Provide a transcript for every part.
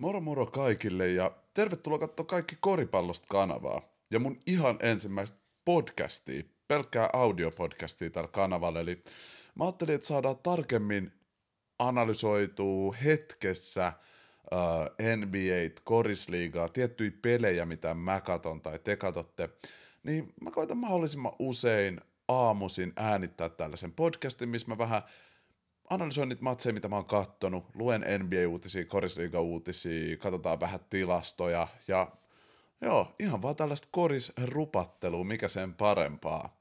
Moro moro kaikille ja tervetuloa katsoa kaikki koripallosta kanavaa. Ja mun ihan ensimmäistä podcastia, pelkkää audiopodcastia tällä kanavalla. Eli mä ajattelin, että saadaan tarkemmin analysoitua hetkessä uh, NBA, korisliigaa, tiettyjä pelejä, mitä mä katon tai te katotte. Niin mä koitan mahdollisimman usein aamuisin äänittää tällaisen podcastin, missä mä vähän analysoin niitä matseja, mitä mä oon kattonut, luen NBA-uutisia, korisliiga-uutisia, katsotaan vähän tilastoja ja joo, ihan vaan tällaista korisrupattelua, mikä sen parempaa.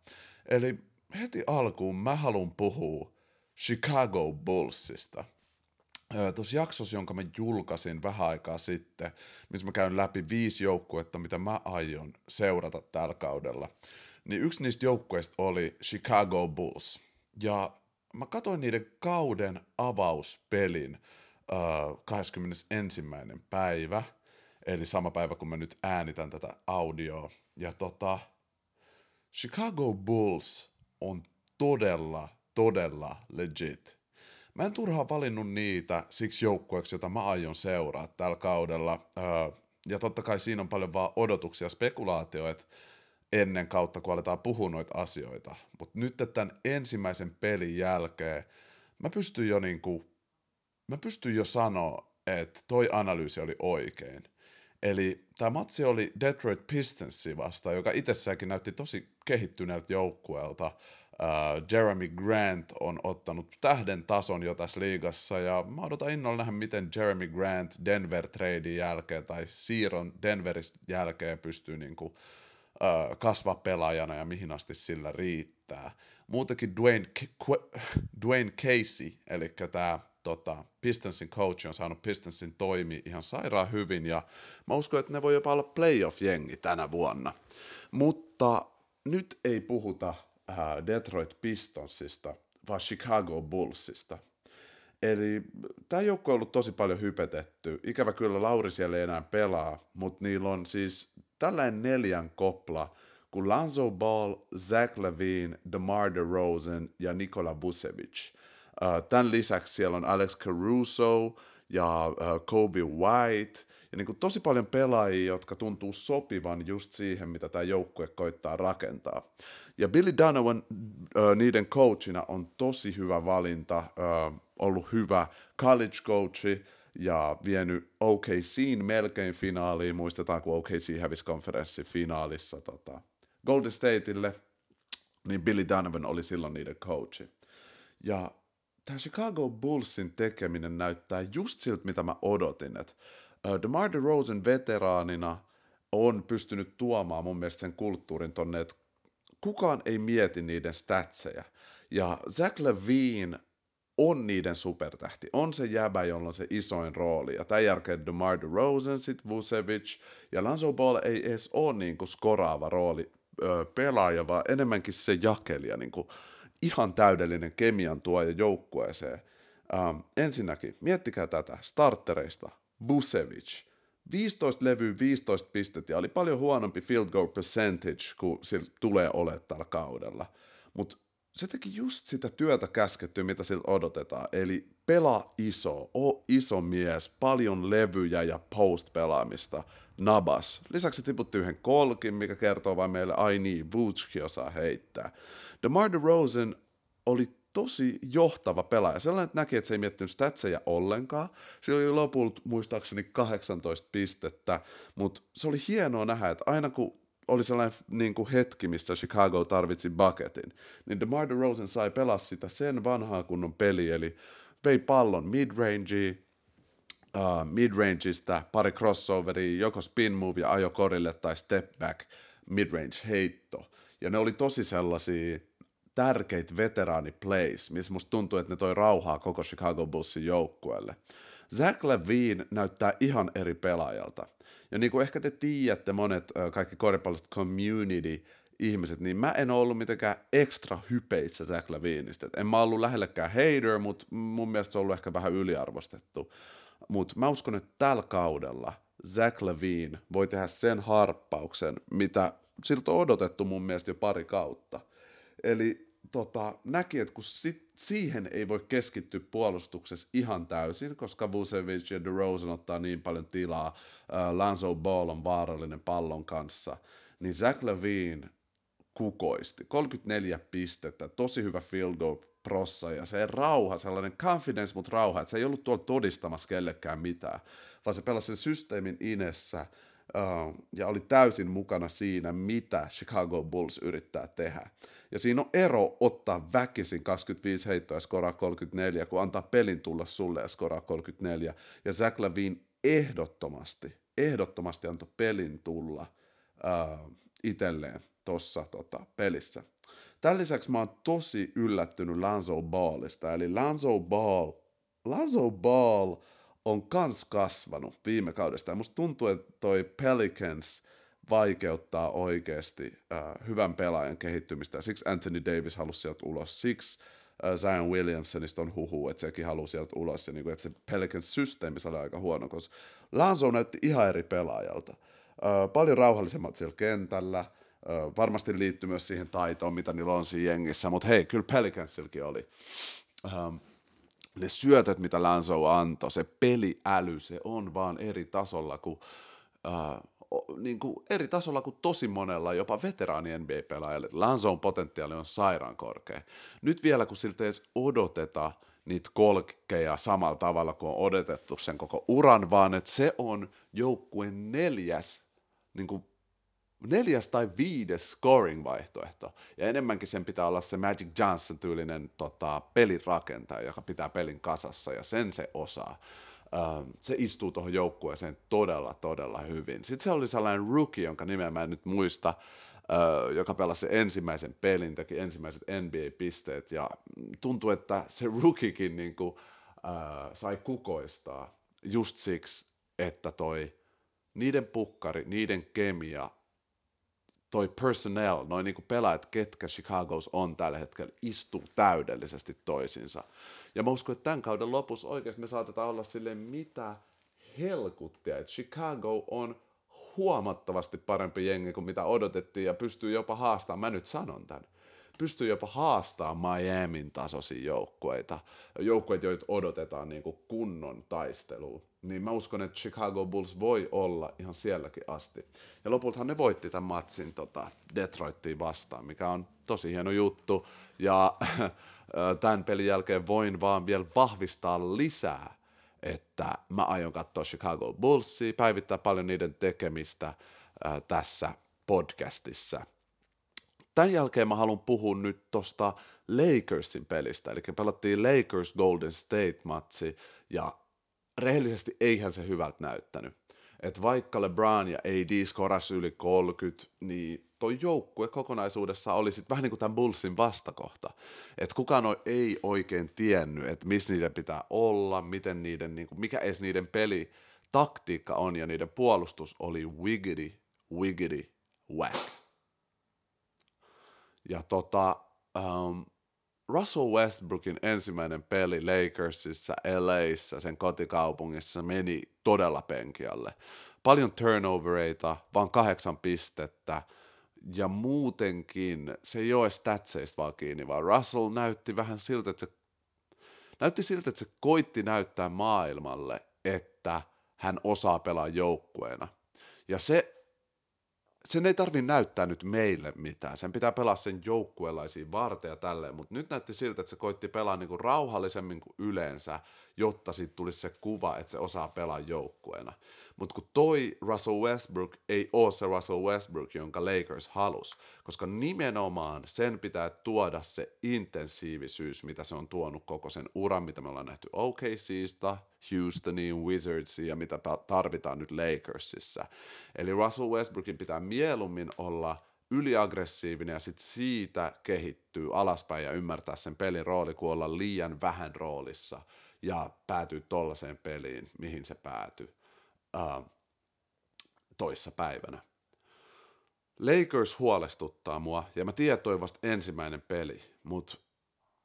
Eli heti alkuun mä haluan puhua Chicago Bullsista. Tuossa jaksossa, jonka mä julkaisin vähän aikaa sitten, missä mä käyn läpi viisi joukkuetta, mitä mä aion seurata tällä kaudella, niin yksi niistä joukkueista oli Chicago Bulls. Ja mä katsoin niiden kauden avauspelin uh, 21. päivä, eli sama päivä, kun mä nyt äänitän tätä audioa. Ja tota, Chicago Bulls on todella, todella legit. Mä en turhaan valinnut niitä siksi joukkueeksi, jota mä aion seuraa tällä kaudella. Uh, ja totta kai siinä on paljon vaan odotuksia spekulaatioita, ennen kautta, kun aletaan puhua noita asioita. Mutta nyt tämän ensimmäisen pelin jälkeen mä pystyn jo niinku, mä pystyn jo sanoa, että toi analyysi oli oikein. Eli tämä matsi oli Detroit Pistonsi vastaan, joka itsessäänkin näytti tosi kehittyneeltä joukkueelta. Uh, Jeremy Grant on ottanut tähden tason jo tässä liigassa, ja mä odotan innolla nähdä, miten Jeremy Grant Denver-treidin jälkeen tai siirron Denveristä jälkeen pystyy niinku, kasvaa pelaajana ja mihin asti sillä riittää. Muutenkin Dwayne, K- Dwayne Casey, eli tämä tota, Pistonsin coach on saanut Pistonsin toimi ihan sairaan hyvin, ja mä uskon, että ne voi jopa olla playoff-jengi tänä vuonna. Mutta nyt ei puhuta äh, Detroit Pistonsista, vaan Chicago Bullsista. Eli tämä joukko on ollut tosi paljon hypetetty. Ikävä kyllä Lauri siellä ei enää pelaa, mutta niillä on siis tällainen neljän kopla, kuin Lanzo Ball, Zach Levine, DeMar DeRozan ja Nikola Vucevic. Tämän lisäksi siellä on Alex Caruso ja Kobe White, ja niin kuin tosi paljon pelaajia, jotka tuntuu sopivan just siihen, mitä tämä joukkue koittaa rakentaa. Ja Billy Donovan niiden coachina on tosi hyvä valinta, ollut hyvä college coachi, ja vienyt OKCin melkein finaaliin. Muistetaan, kun OKC hävisi konferenssin finaalissa tota, Golden Stateille, niin Billy Donovan oli silloin niiden coachi. Ja tämä Chicago Bullsin tekeminen näyttää just siltä, mitä mä odotin. Että DeMar DeRozan veteraanina on pystynyt tuomaan mun mielestä sen kulttuurin tonne, että kukaan ei mieti niiden statseja. Ja Zach Levine on niiden supertähti. On se jäbä, jolla on se isoin rooli. Ja tämän jälkeen DeMar DeRozan, sit Vucevic. Ja Lanzo Ball ei edes ole niinku skoraava rooli ö, pelaaja, vaan enemmänkin se jakelija. Niinku ihan täydellinen kemian tuoja joukkueeseen. Ähm, ensinnäkin, miettikää tätä, startereista, Vucevic, 15 levyä, 15 pistettä ja oli paljon huonompi field goal percentage kuin sillä tulee olemaan tällä kaudella. Mutta se teki just sitä työtä käskettyä, mitä siltä odotetaan. Eli pelaa iso, o iso mies, paljon levyjä ja post-pelaamista, nabas. Lisäksi tiputti yhden kolkin, mikä kertoo vain meille, ai niin, Vucki osaa heittää. DeMar DeRozan oli tosi johtava pelaaja. Sellainen, että näki, että se ei miettinyt statseja ollenkaan. Se oli lopulta muistaakseni 18 pistettä, mutta se oli hienoa nähdä, että aina kun oli sellainen niin kuin hetki, missä Chicago tarvitsi bucketin, niin DeMar DeRozan sai pelaa sitä sen vanhaa kunnon peli, eli vei pallon midrange, uh, midrangeista pari crossoveria, joko spin move ja ajo korille tai step back midrange heitto. Ja ne oli tosi sellaisia tärkeitä veteraaniplays, missä musta tuntuu, että ne toi rauhaa koko Chicago Bullsin joukkueelle. Zach Levine näyttää ihan eri pelaajalta. Ja niin kuin ehkä te tiedätte, monet kaikki koripallosta community ihmiset, niin mä en ollut mitenkään ekstra hypeissä Zach Levineistä. En mä ollut lähellekään hater, mutta mun mielestä se on ollut ehkä vähän yliarvostettu. Mutta mä uskon, että tällä kaudella Zach Levine voi tehdä sen harppauksen, mitä siltä on odotettu mun mielestä jo pari kautta. Eli tota, näki, että kun sit, siihen ei voi keskittyä puolustuksessa ihan täysin, koska Vucevic ja DeRozan ottaa niin paljon tilaa, uh, Lanzo Ball on vaarallinen pallon kanssa, niin Zach Levine kukoisti. 34 pistettä, tosi hyvä field goal prossa ja se rauha, sellainen confidence, mutta rauha, että se ei ollut tuolla todistamassa kellekään mitään, vaan se pelasi sen systeemin inessä ja oli täysin mukana siinä, mitä Chicago Bulls yrittää tehdä. Ja siinä on ero ottaa väkisin 25 heittoa ja skoraa 34, kun antaa pelin tulla sulle ja skoraa 34. Ja Zach Lavin ehdottomasti, ehdottomasti antoi pelin tulla uh, itselleen tuossa tota, pelissä. Tämän lisäksi mä oon tosi yllättynyt Lanzo Ballista, eli Lanzo Ball, Lanzo Ball on kans kasvanut viime kaudesta, ja musta tuntuu, että toi Pelicans vaikeuttaa oikeasti äh, hyvän pelaajan kehittymistä, siksi Anthony Davis halusi sieltä ulos, siksi äh, Zion Williamsonista on huhu, että sekin haluaa sieltä ulos, ja niin kuin, että se Pelicans-systeemi oli aika huono, koska Lanzo näytti ihan eri pelaajalta. Äh, paljon rauhallisemmat siellä kentällä, varmasti liittyy myös siihen taitoon, mitä niillä on siinä jengissä, mutta hei, kyllä Pelicansilkin oli. Um, ne syötöt, mitä Lanzo antoi, se peliäly, se on vaan eri tasolla kuin, uh, niin kuin eri tasolla kuin tosi monella, jopa veteraani NBA-pelaajille. Lanzon potentiaali on sairaan korkea. Nyt vielä, kun siltä edes odoteta niitä kolkkeja samalla tavalla kuin on odotettu sen koko uran, vaan että se on joukkueen neljäs niin kuin neljäs tai viides scoring-vaihtoehto. Ja enemmänkin sen pitää olla se Magic Johnson-tyylinen tota, pelirakentaja, joka pitää pelin kasassa, ja sen se osaa. Uh, se istuu tuohon joukkueeseen todella, todella hyvin. Sitten se oli sellainen rookie, jonka nimeä mä en nyt muista, uh, joka pelasi ensimmäisen pelin, teki ensimmäiset NBA-pisteet, ja tuntuu, että se rookiekin niin kuin, uh, sai kukoistaa just siksi, että toi niiden pukkari, niiden kemia toi personnel, noin niinku pelaajat, ketkä Chicagos on tällä hetkellä, istuu täydellisesti toisiinsa. Ja mä uskon, että tämän kauden lopussa oikeasti me saatetaan olla silleen, mitä helkuttia, että Chicago on huomattavasti parempi jengi kuin mitä odotettiin ja pystyy jopa haastamaan, mä nyt sanon tämän, pystyy jopa haastamaan Miamin tasoisia joukkueita, joukkueita, joita odotetaan niin kuin kunnon taisteluun. Niin mä uskon, että Chicago Bulls voi olla ihan sielläkin asti. Ja lopultahan ne voitti tämän matsin tota, Detroittiin vastaan, mikä on tosi hieno juttu. Ja tämän pelin jälkeen voin vaan vielä vahvistaa lisää, että mä aion katsoa Chicago Bullsia, päivittää paljon niiden tekemistä äh, tässä podcastissa – Tämän jälkeen mä haluan puhua nyt tosta Lakersin pelistä, eli pelattiin Lakers Golden State-matsi, ja rehellisesti eihän se hyvältä näyttänyt. Että vaikka LeBron ja AD skoras yli 30, niin toi joukkue kokonaisuudessa oli sitten vähän niin kuin tämän Bullsin vastakohta. Että kukaan ei oikein tiennyt, että missä niiden pitää olla, miten niiden, niin kuin, mikä edes niiden peli taktiikka on, ja niiden puolustus oli wiggity, wiggity, whack. Ja tota, um, Russell Westbrookin ensimmäinen peli Lakersissa, LAissa, sen kotikaupungissa meni todella penkialle. Paljon turnovereita, vaan kahdeksan pistettä, ja muutenkin se ei ole statseista vaan kiinni, vaan Russell näytti vähän siltä, että se, näytti siltä, että se koitti näyttää maailmalle, että hän osaa pelaa joukkueena. Ja se sen ei tarvi näyttää nyt meille mitään. Sen pitää pelaa sen joukkueelaisiin varten ja tälleen, mutta nyt näytti siltä, että se koitti pelaa niinku rauhallisemmin kuin yleensä, jotta siitä tulisi se kuva, että se osaa pelaa joukkueena. Mutta kun toi Russell Westbrook ei ole se Russell Westbrook, jonka Lakers halus, koska nimenomaan sen pitää tuoda se intensiivisyys, mitä se on tuonut koko sen uran, mitä me ollaan nähty OKCista, Houstoniin, Wizardsiin ja mitä tarvitaan nyt Lakersissa. Eli Russell Westbrookin pitää mieluummin olla yliaggressiivinen ja sitten siitä kehittyy alaspäin ja ymmärtää sen pelin rooli, kun olla liian vähän roolissa ja päätyy tollaiseen peliin, mihin se päätyy uh, toissa päivänä. Lakers huolestuttaa mua, ja mä tiedän, toi vasta ensimmäinen peli, mutta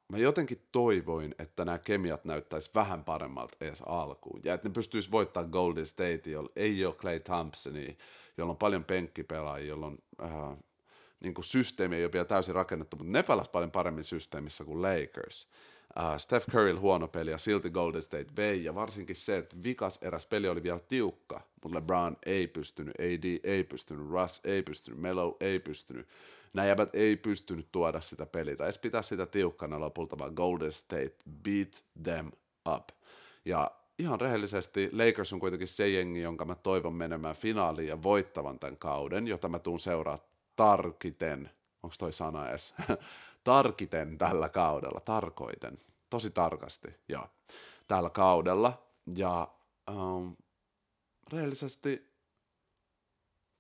mä jotenkin toivoin, että nämä kemiat näyttäisi vähän paremmalta edes alkuun, ja että ne pystyisi voittaa Golden State, jolla ei ole Clay Thompsonia, jolla on paljon penkkipelaajia, jolla on uh, niin kuin systeemi ei ole vielä täysin rakennettu, mutta ne pelas paljon paremmin systeemissä kuin Lakers. Uh, Steph Curry huono peli ja silti Golden State vei, ja varsinkin se, että vikas eräs peli oli vielä tiukka, mutta LeBron ei pystynyt, AD ei pystynyt, Russ ei pystynyt, Melo ei pystynyt, nämä ei pystynyt tuoda sitä peliä, tai edes pitää sitä tiukkana lopulta, vaan Golden State beat them up. Ja ihan rehellisesti Lakers on kuitenkin se jengi, jonka mä toivon menemään finaaliin ja voittavan tämän kauden, jota mä tuun seuraa tarkiten, onko toi sana edes, tarkiten tällä kaudella, tarkoiten, tosi tarkasti, joo, tällä kaudella. Ja um, rehellisesti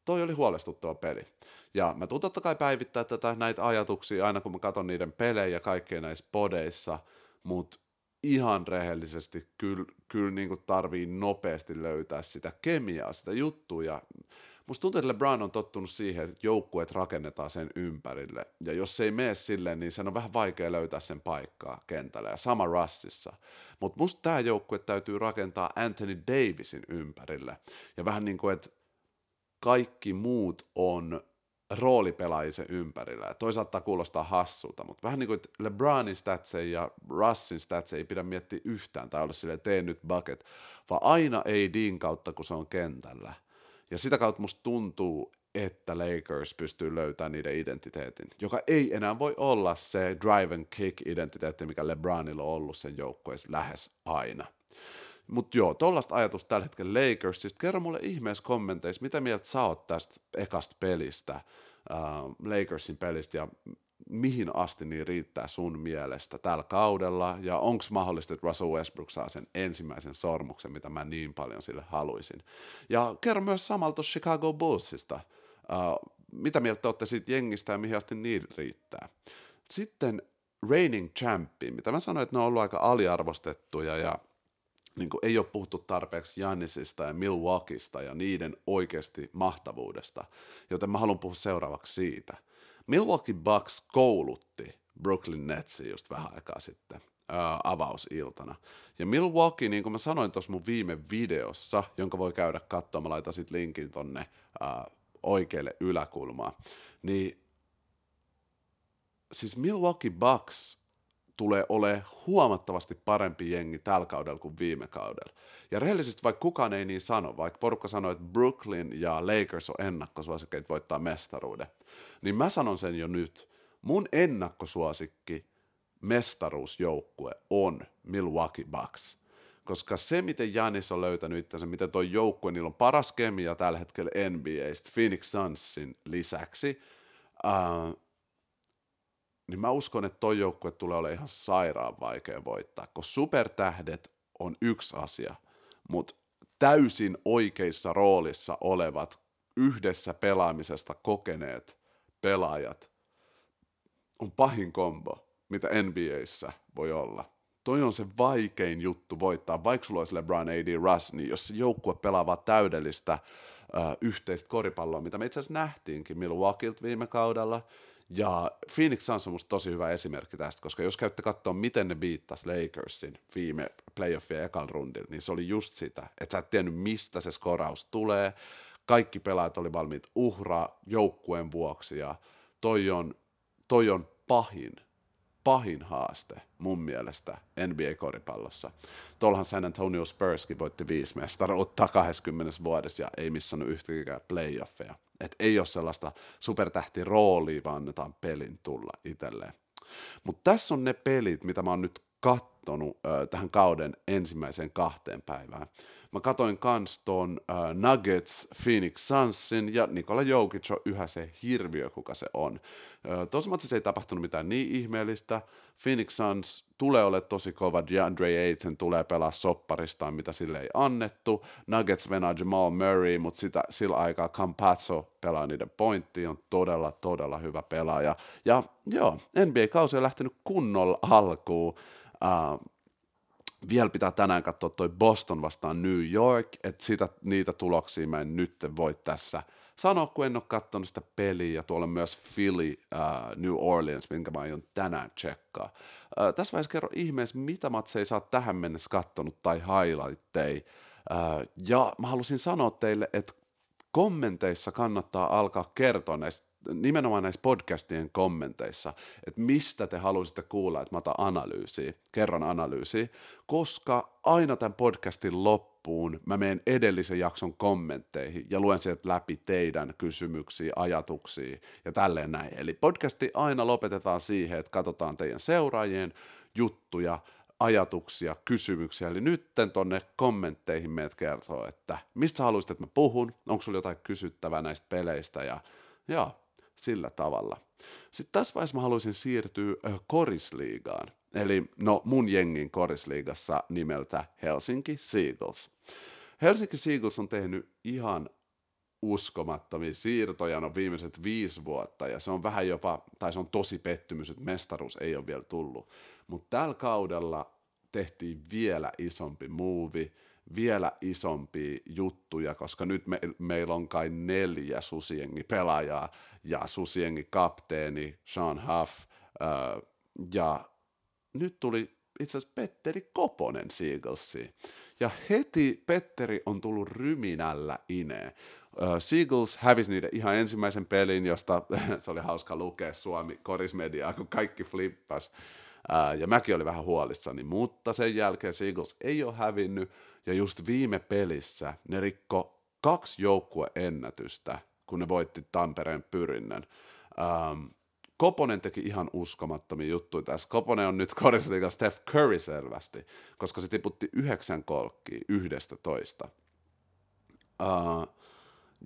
toi oli huolestuttava peli. Ja mä tuun totta kai päivittää tätä näitä ajatuksia aina kun mä katson niiden pelejä kaikkien näissä podeissa, mutta ihan rehellisesti kyllä, kyllä niin kuin tarvii nopeasti löytää sitä kemiaa, sitä juttua. Ja musta tuntuu, että LeBron on tottunut siihen, että joukkueet rakennetaan sen ympärille. Ja jos se ei mene silleen, niin sen on vähän vaikea löytää sen paikkaa kentällä. Ja sama Russissa. Mutta musta tämä joukkue täytyy rakentaa Anthony Davisin ympärille. Ja vähän niin kuin, että kaikki muut on roolipelaajia sen ympärillä. Ja toi saattaa kuulostaa hassulta, mutta vähän niin kuin, LeBronin statseja ja Russin statseja ei pidä miettiä yhtään tai olla silleen, tee nyt bucket, vaan aina ADin kautta, kun se on kentällä. Ja sitä kautta musta tuntuu, että Lakers pystyy löytämään niiden identiteetin, joka ei enää voi olla se drive and kick-identiteetti, mikä LeBronilla on ollut sen joukkueessa lähes aina. Mutta joo, tollaista ajatusta tällä hetkellä Lakersista. Kerro mulle ihmeessä kommenteissa, mitä mieltä sä oot tästä ekasta pelistä, uh, Lakersin pelistä, ja mihin asti niin riittää sun mielestä tällä kaudella, ja onko mahdollista, että Russell Westbrook saa sen ensimmäisen sormuksen, mitä mä niin paljon sille haluaisin. Ja kerro myös samalta Chicago Bullsista, uh, mitä mieltä olette siitä jengistä ja mihin asti niin riittää. Sitten reigning champion, mitä mä sanoin, että ne on ollut aika aliarvostettuja, ja niin ei ole puhuttu tarpeeksi Jannisista ja Milwaukeeista ja niiden oikeasti mahtavuudesta, joten mä haluan puhua seuraavaksi siitä. Milwaukee Bucks koulutti Brooklyn Netsin just vähän aikaa sitten avausiltana. Ja Milwaukee, niin kuin mä sanoin tuossa mun viime videossa, jonka voi käydä katsomaan, mä laitan sit linkin tonne ää, oikealle yläkulmaan, niin siis Milwaukee Bucks tulee olemaan huomattavasti parempi jengi tällä kaudella kuin viime kaudella. Ja rehellisesti vaikka kukaan ei niin sano, vaikka porukka sanoo, että Brooklyn ja Lakers on ennakkosuosikkeet voittaa mestaruuden, niin mä sanon sen jo nyt. Mun ennakkosuosikki mestaruusjoukkue on Milwaukee Bucks. Koska se, miten Janis on löytänyt itsensä, miten tuo joukkue, niillä on paras kemia tällä hetkellä NBAstä, Phoenix Sunsin lisäksi, uh, niin mä uskon, että toi joukkue tulee olemaan ihan sairaan vaikea voittaa, koska supertähdet on yksi asia, mutta täysin oikeissa roolissa olevat, yhdessä pelaamisesta kokeneet pelaajat on pahin kombo, mitä NBAissä voi olla. Toi on se vaikein juttu voittaa, vaikka sulla olisi LeBron, AD, Russ, niin jos se joukkue pelaa täydellistä äh, yhteistä koripalloa, mitä me itse asiassa nähtiinkin Milwaukeelta viime kaudella, ja Phoenix Suns on musta tosi hyvä esimerkki tästä, koska jos käytte katsoa, miten ne biittasi Lakersin viime playoffien ekal rundilla, niin se oli just sitä, että sä et tiennyt, mistä se skoraus tulee. Kaikki pelaajat oli valmiit uhraa joukkueen vuoksi, ja toi on, toi on pahin pahin haaste mun mielestä NBA-koripallossa. Tuollahan San Antonio Spurskin voitti viisi mestaruutta 20 vuodessa ja ei missannut yhtäkään playoffeja. Et ei ole sellaista supertähtiroolia, vaan annetaan pelin tulla itselleen. Mutta tässä on ne pelit, mitä mä oon nyt kattonut äh, tähän kauden ensimmäiseen kahteen päivään. Mä katoin kans ton uh, Nuggets, Phoenix Sunsin ja Nikola Jokic on yhä se hirviö, kuka se on. Uh, Tuossa matsissa ei tapahtunut mitään niin ihmeellistä. Phoenix Suns tulee olemaan tosi kova, DeAndre Ayton tulee pelaa sopparistaan, mitä sille ei annettu. Nuggets venää Jamal Murray, mutta sitä, sillä aikaa Campazzo pelaa niiden pointtiin, on todella, todella hyvä pelaaja. Ja joo, NBA-kausi on lähtenyt kunnolla alkuun. Uh, vielä pitää tänään katsoa toi Boston vastaan New York, että sitä, niitä tuloksia mä en nyt voi tässä sanoa, kun en ole katsonut sitä peliä, ja tuolla on myös Philly, uh, New Orleans, minkä mä aion tänään tsekkaa. Uh, tässä vaiheessa kerro ihmeessä, mitä matseja sä oot tähän mennessä kattonut tai highlightteja. Uh, ja mä halusin sanoa teille, että kommenteissa kannattaa alkaa kertoa näistä nimenomaan näissä podcastien kommenteissa, että mistä te haluaisitte kuulla, että mä otan analyysiä, kerron analyysiä, koska aina tämän podcastin loppuun mä menen edellisen jakson kommentteihin ja luen sieltä läpi teidän kysymyksiä, ajatuksia ja tälleen näin. Eli podcasti aina lopetetaan siihen, että katsotaan teidän seuraajien juttuja, ajatuksia, kysymyksiä. Eli nytten tonne kommentteihin meidät kertoo, että mistä haluaisit, että mä puhun, onko sulla jotain kysyttävää näistä peleistä ja joo, sillä tavalla. Sitten tässä vaiheessa mä haluaisin siirtyä korisliigaan. Eli no mun jengin korisliigassa nimeltä Helsinki Seagulls. Helsinki Seagulls on tehnyt ihan uskomattomia siirtoja no viimeiset viisi vuotta, ja se on vähän jopa, tai se on tosi pettymys, että mestaruus ei ole vielä tullut. Mutta tällä kaudella tehtiin vielä isompi muuvi, vielä isompia juttuja, koska nyt me, meillä on kai neljä susiengi pelaajaa ja susiengi kapteeni Sean Huff, äh, ja nyt tuli itse asiassa Petteri Koponen Seaglesiin. Ja heti Petteri on tullut ryminällä ineen. Seagulls hävisi niiden ihan ensimmäisen pelin, josta se oli hauska lukea Suomi korismediaa, kun kaikki flippas. Uh, ja mäkin olin vähän huolissani, mutta sen jälkeen Seagulls ei ole hävinnyt. Ja just viime pelissä ne rikko kaksi joukkueennätystä, kun ne voitti Tampereen pyrinnön. Um, Koponen teki ihan uskomattomia juttuja tässä. Koponen on nyt korisliiga Steph Curry selvästi, koska se tiputti yhdeksän kolkkiä yhdestä toista. Uh,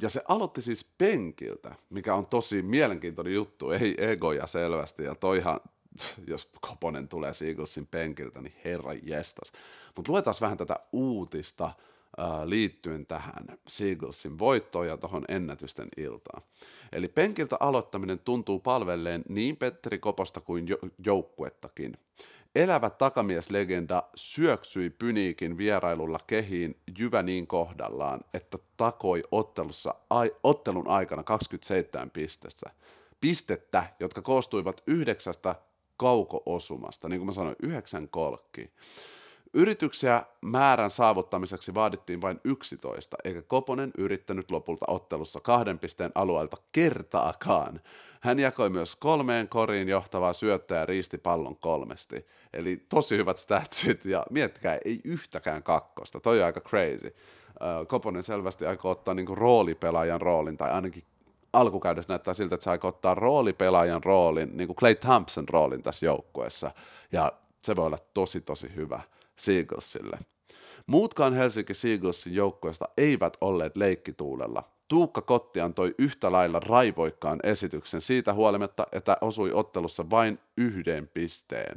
ja se aloitti siis penkiltä, mikä on tosi mielenkiintoinen juttu, ei egoja selvästi, ja toihan, jos Koponen tulee Seagullsin penkiltä, niin herra jestas. Mutta luetaan vähän tätä uutista liittyen tähän Seagullsin voittoon ja tuohon ennätysten iltaan. Eli penkiltä aloittaminen tuntuu palvelleen niin Petteri Koposta kuin jo- joukkuettakin. Elävä takamieslegenda syöksyi Pyniikin vierailulla kehiin jyvä niin kohdallaan, että takoi ottelussa, ai, ottelun aikana 27 pistettä, pistettä, jotka koostuivat yhdeksästä kauko-osumasta, niin kuin mä sanoin, yhdeksän kolkki. Yrityksiä määrän saavuttamiseksi vaadittiin vain 11, eikä Koponen yrittänyt lopulta ottelussa kahden pisteen alueelta kertaakaan. Hän jakoi myös kolmeen koriin johtavaa syöttöä ja riisti pallon kolmesti. Eli tosi hyvät statsit, ja miettikää, ei yhtäkään kakkosta, toi on aika crazy. Koponen selvästi aikoo ottaa niinku roolipelaajan roolin, tai ainakin alkukäydessä näyttää siltä, että se aikoo ottaa roolipelaajan roolin, niin kuin Clay Thompson roolin tässä joukkueessa, ja se voi olla tosi tosi hyvä Seagullsille. Muutkaan Helsinki Seagullsin joukkueesta eivät olleet leikkituulella. Tuukka Kotti antoi yhtä lailla raivoikkaan esityksen siitä huolimatta, että osui ottelussa vain yhden pisteen.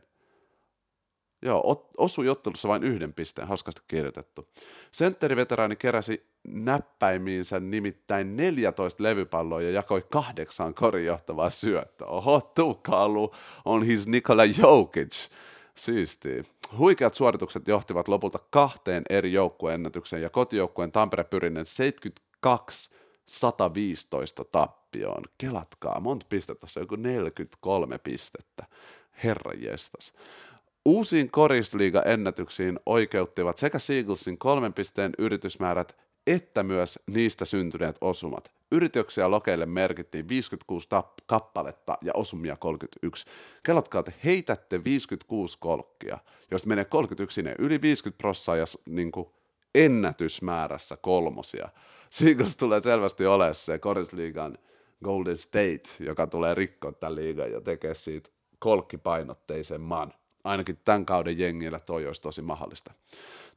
Joo, osui ottelussa vain yhden pisteen, hauskasti kirjoitettu. Sentteriveteraani keräsi näppäimiinsä nimittäin 14 levypalloa ja jakoi kahdeksan korinjohtavaa syöttöä. Oho, Tuukka on his Nikola Jokic. Siistiä. Huikeat suoritukset johtivat lopulta kahteen eri joukkueennätykseen ja kotijoukkueen Tampere Pyrinen 72 115 tappioon. Kelatkaa, monta pistettä, se on joku 43 pistettä. Herra jestas. Uusiin korisliiga-ennätyksiin oikeuttivat sekä Seagullsin kolmen pisteen yritysmäärät että myös niistä syntyneet osumat. Yrityksiä lokeille merkittiin 56 tap- kappaletta ja osumia 31. Kelatkaa, te heitätte 56 kolkkia. Jos menee 31, niin yli 50 prossaa ja niin kuin ennätysmäärässä kolmosia. Seagulls tulee selvästi olemaan se korisliigan Golden State, joka tulee rikkoa tämän liigan ja tekee siitä kolkkipainotteisen maan. Ainakin tämän kauden jengillä toi olisi tosi mahdollista.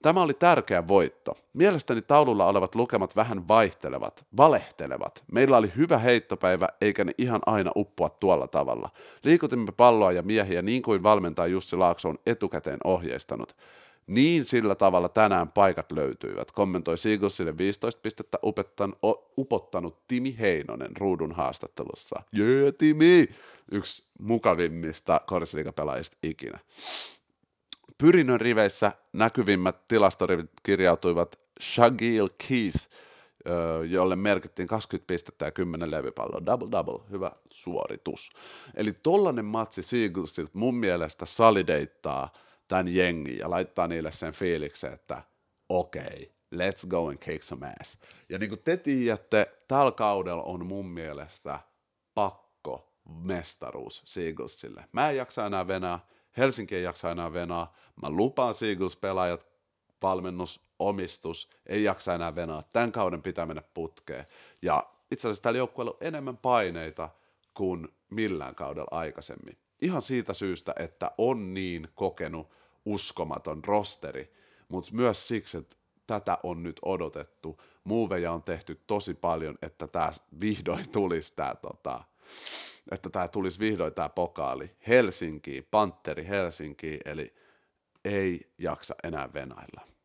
Tämä oli tärkeä voitto. Mielestäni taululla olevat lukemat vähän vaihtelevat, valehtelevat. Meillä oli hyvä heittopäivä, eikä ne ihan aina uppoa tuolla tavalla. Liikutimme palloa ja miehiä niin kuin valmentaja Jussi Laakso on etukäteen ohjeistanut. Niin sillä tavalla tänään paikat löytyivät, kommentoi Seagullsille 15 pistettä upettan, o, upottanut Timi Heinonen ruudun haastattelussa. Jee, Timi! Yksi mukavimmista korisliikapelaajista ikinä. Pyrinnön riveissä näkyvimmät tilastorivit kirjautuivat Shagil Keith, jolle merkittiin 20 pistettä ja 10 levypalloa. Double double, hyvä suoritus. Eli tollanen matsi Seagullsilta mun mielestä salideittaa tämän jengi ja laittaa niille sen fiiliksen, että okei, okay, let's go and kick some ass. Ja niin kuin te tiedätte, tällä kaudella on mun mielestä pakko mestaruus Seagullsille. Mä en jaksa enää venää, Helsinki ei jaksa enää venää, mä lupaan Seagulls-pelaajat, valmennus, omistus, ei jaksa enää venää, tämän kauden pitää mennä putkeen. Ja itse asiassa tällä joukkueella on enemmän paineita kuin millään kaudella aikaisemmin. Ihan siitä syystä, että on niin kokenut uskomaton rosteri, mutta myös siksi, että tätä on nyt odotettu. Muuveja on tehty tosi paljon, että tämä vihdoin tulisi tämä tota, että tämä tulisi vihdoin tämä pokaali Helsinkiin, Panteri Helsinkiin, eli ei jaksa enää Venäjällä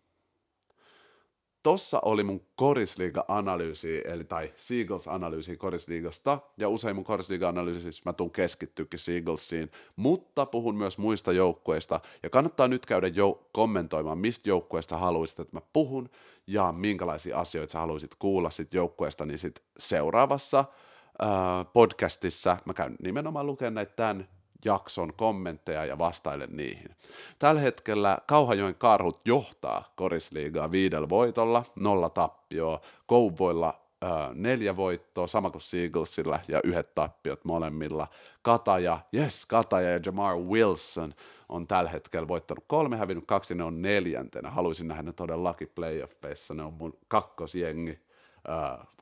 tossa oli mun korisliiga-analyysi, eli tai Seagulls-analyysi korisliigasta, ja usein mun korisliiga-analyysissä mä tuun keskittyykin Seagullsiin, mutta puhun myös muista joukkueista, ja kannattaa nyt käydä jo kommentoimaan, mistä joukkueista haluaisit, että mä puhun, ja minkälaisia asioita sä haluaisit kuulla sit joukkueesta, niin sit seuraavassa äh, podcastissa mä käyn nimenomaan lukemaan näitä tämän jakson kommentteja ja vastailen niihin. Tällä hetkellä Kauhajoen karhut johtaa korisliigaa viidellä voitolla, nolla tappioa, Kouvoilla äh, neljä voittoa, sama kuin Seagullsilla ja yhdet tappiot molemmilla. Kataja, yes, Kataja ja Jamar Wilson on tällä hetkellä voittanut kolme, hävinnyt kaksi, ne on neljäntenä. Haluaisin nähdä ne todellakin playoffeissa, ne on mun kakkosjengi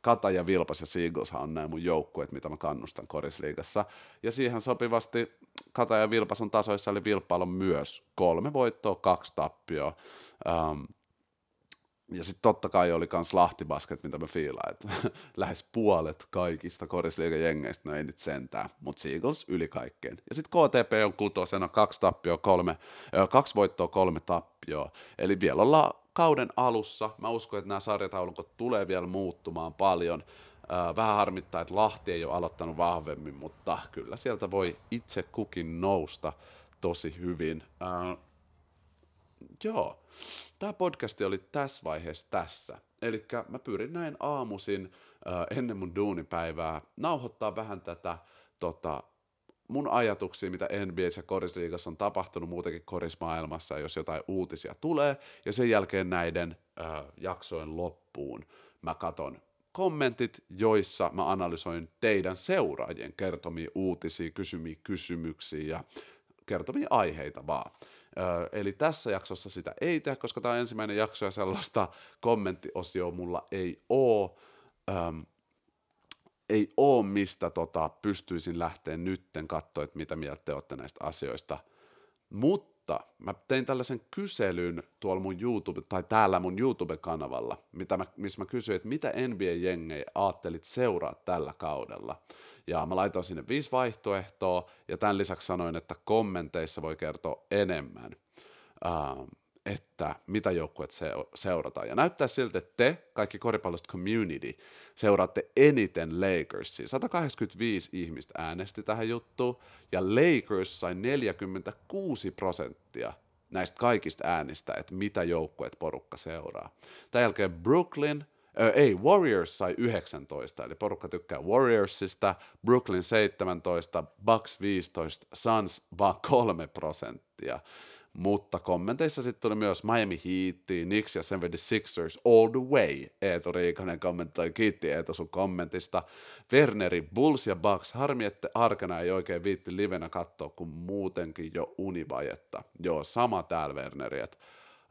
Kata ja Vilpas ja Seagulls on nämä mun joukkueet, mitä mä kannustan korisliigassa. Ja siihen sopivasti Kata ja Vilpas on tasoissa, eli Vilppaalla on myös kolme voittoa, kaksi tappioa. Um, ja sitten totta kai oli kans Lahtibasket, mitä mä fiilaan, että lähes puolet kaikista korisliigan jengeistä, no ei nyt sentään, mutta Seagulls yli kaikkeen. Ja sitten KTP on kutosena, kaksi tappioa, kolme, kaksi voittoa, kolme tappioa. Eli vielä ollaan kauden alussa. Mä uskon, että nämä sarjataulukot tulee vielä muuttumaan paljon. Vähän harmittaa, että Lahti ei ole aloittanut vahvemmin, mutta kyllä sieltä voi itse kukin nousta tosi hyvin. Uh, joo, tämä podcasti oli tässä vaiheessa tässä. Eli mä pyrin näin aamuisin uh, ennen mun duunipäivää nauhoittaa vähän tätä tota, mun ajatuksia, mitä NBA ja korisliigassa on tapahtunut muutenkin korismaailmassa, jos jotain uutisia tulee, ja sen jälkeen näiden äh, jaksojen loppuun mä katon kommentit, joissa mä analysoin teidän seuraajien kertomia uutisia, kysymiä kysymyksiä ja kertomia aiheita vaan. Eli tässä jaksossa sitä ei tehdä, koska tämä on ensimmäinen jakso ja sellaista kommenttiosioa mulla ei ole ei ole mistä tota, pystyisin lähteä nytten katsoa, että mitä mieltä te olette näistä asioista. Mutta mä tein tällaisen kyselyn tuolla mun YouTube, tai täällä mun YouTube-kanavalla, mitä mä, missä mä kysyin, että mitä NBA-jengejä ajattelit seuraa tällä kaudella. Ja mä laitoin sinne viisi vaihtoehtoa, ja tämän lisäksi sanoin, että kommenteissa voi kertoa enemmän. Uh, että mitä joukkueet se, seurataan. Ja näyttää siltä, että te, kaikki koripallosta community, seuraatte eniten Lakersia. 185 ihmistä äänesti tähän juttuun, ja Lakers sai 46 prosenttia näistä kaikista äänistä, että mitä joukkueet porukka seuraa. Tämän jälkeen Brooklyn, Ö, ei, Warriors sai 19, eli porukka tykkää Warriorsista, Brooklyn 17, Bucks 15, Suns vaan 3 prosenttia. Mutta kommenteissa sitten tuli myös Miami Heat, Knicks ja 76ers all the way. Eetu Riikonen kommentoi, kiitti Eetu sun kommentista. Werneri, Bulls ja Bucks, harmi, että arkena ei oikein viitti livenä katsoa, kun muutenkin jo univajetta. Joo, sama täällä Werneri, että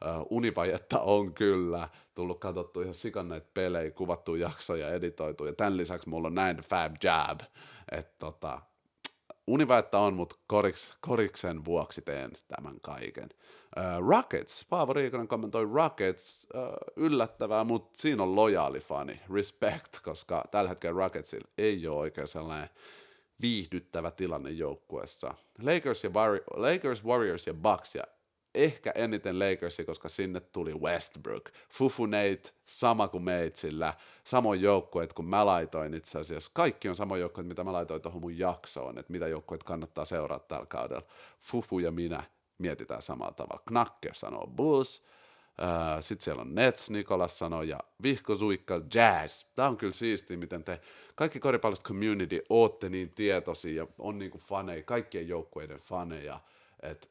uh, univajetta on kyllä tullut katsottu ihan sikan näitä pelejä, kuvattu jaksoja, editoitu, ja tämän lisäksi mulla on näin Fab Jab, että tota, univäettä on, mutta koriks, koriksen vuoksi teen tämän kaiken. Uh, Rockets, Paavo Riikonen kommentoi Rockets, uh, yllättävää, mutta siinä on lojaali fani, respect, koska tällä hetkellä Rocketsilla ei ole oikein sellainen viihdyttävä tilanne joukkueessa. Lakers, ja War- Lakers, Warriors ja Bucks ja ehkä eniten Lakersi, koska sinne tuli Westbrook. Fufu Nate, sama kuin meitsillä, samoin joukkueet kuin mä laitoin itse asiassa. Kaikki on samoin joukkueet, mitä mä laitoin tuohon mun jaksoon, että mitä joukkueet kannattaa seurata tällä kaudella. Fufu ja minä mietitään samalla tavalla. Knacker sanoo Bulls, Sitten siellä on Nets, Nikolas sanoi, ja Vihko Suikka Jazz. Tämä on kyllä siistiä, miten te kaikki koripallosta community ootte niin tietoisia ja on niinku faneja, kaikkien joukkueiden faneja, että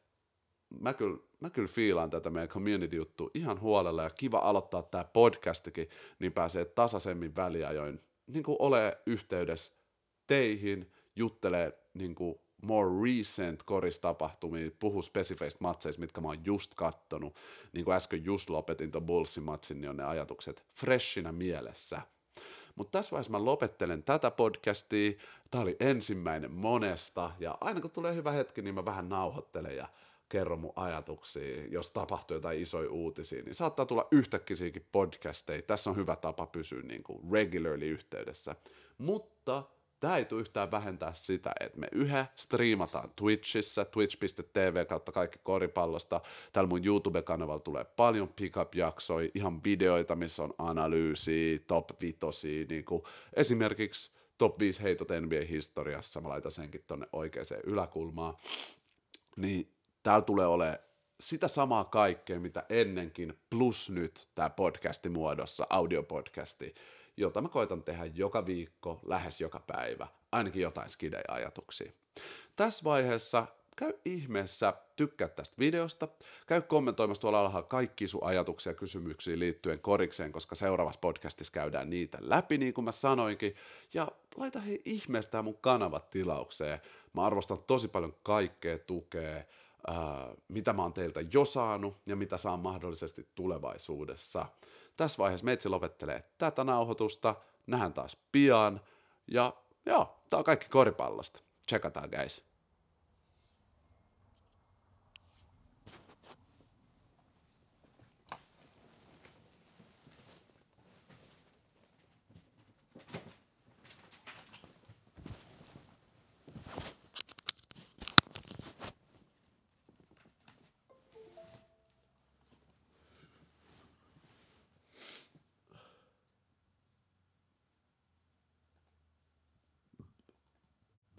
mä kyllä, mä kyllä fiilaan tätä meidän community-juttua ihan huolella ja kiva aloittaa tämä podcastikin, niin pääsee tasaisemmin väliajoin niin kuin ole yhteydessä teihin juttelee niin kuin more recent koristapahtumia, puhu spesifeistä matseista, mitkä mä oon just kattonut. Niin kuin äsken just lopetin ton Bullsin matsin, niin on ne ajatukset freshina mielessä. Mutta tässä vaiheessa mä lopettelen tätä podcastia. Tää oli ensimmäinen monesta, ja aina kun tulee hyvä hetki, niin mä vähän nauhoittelen ja kerron mun ajatuksia, jos tapahtuu jotain isoja uutisia, niin saattaa tulla yhtäkkiäkin podcasteja. Tässä on hyvä tapa pysyä niin kuin regularly yhteydessä. Mutta tämä ei tule yhtään vähentää sitä, että me yhä striimataan Twitchissä, twitch.tv kautta kaikki koripallosta. Täällä mun YouTube-kanavalla tulee paljon pickup-jaksoja, ihan videoita, missä on analyysiä, top vitosia, niin kuin esimerkiksi top 5 heitot NBA-historiassa, mä laitan senkin tonne oikeaan yläkulmaan. Niin täällä tulee olemaan sitä samaa kaikkea, mitä ennenkin, plus nyt tämä podcasti muodossa, audiopodcasti, jota mä koitan tehdä joka viikko, lähes joka päivä, ainakin jotain skidei-ajatuksia. Tässä vaiheessa käy ihmeessä tykkää tästä videosta, käy kommentoimassa tuolla alhaalla kaikki sun ajatuksia ja kysymyksiä liittyen korikseen, koska seuraavassa podcastissa käydään niitä läpi, niin kuin mä sanoinkin, ja laita hei ihmeestä mun kanavat tilaukseen. Mä arvostan tosi paljon kaikkea tukea, ää, mitä mä oon teiltä jo saanut ja mitä saan mahdollisesti tulevaisuudessa. Tässä vaiheessa meitsi lopettelee tätä nauhoitusta, nähdään taas pian, ja joo, tää on kaikki koripallosta. Tsekataan, guys.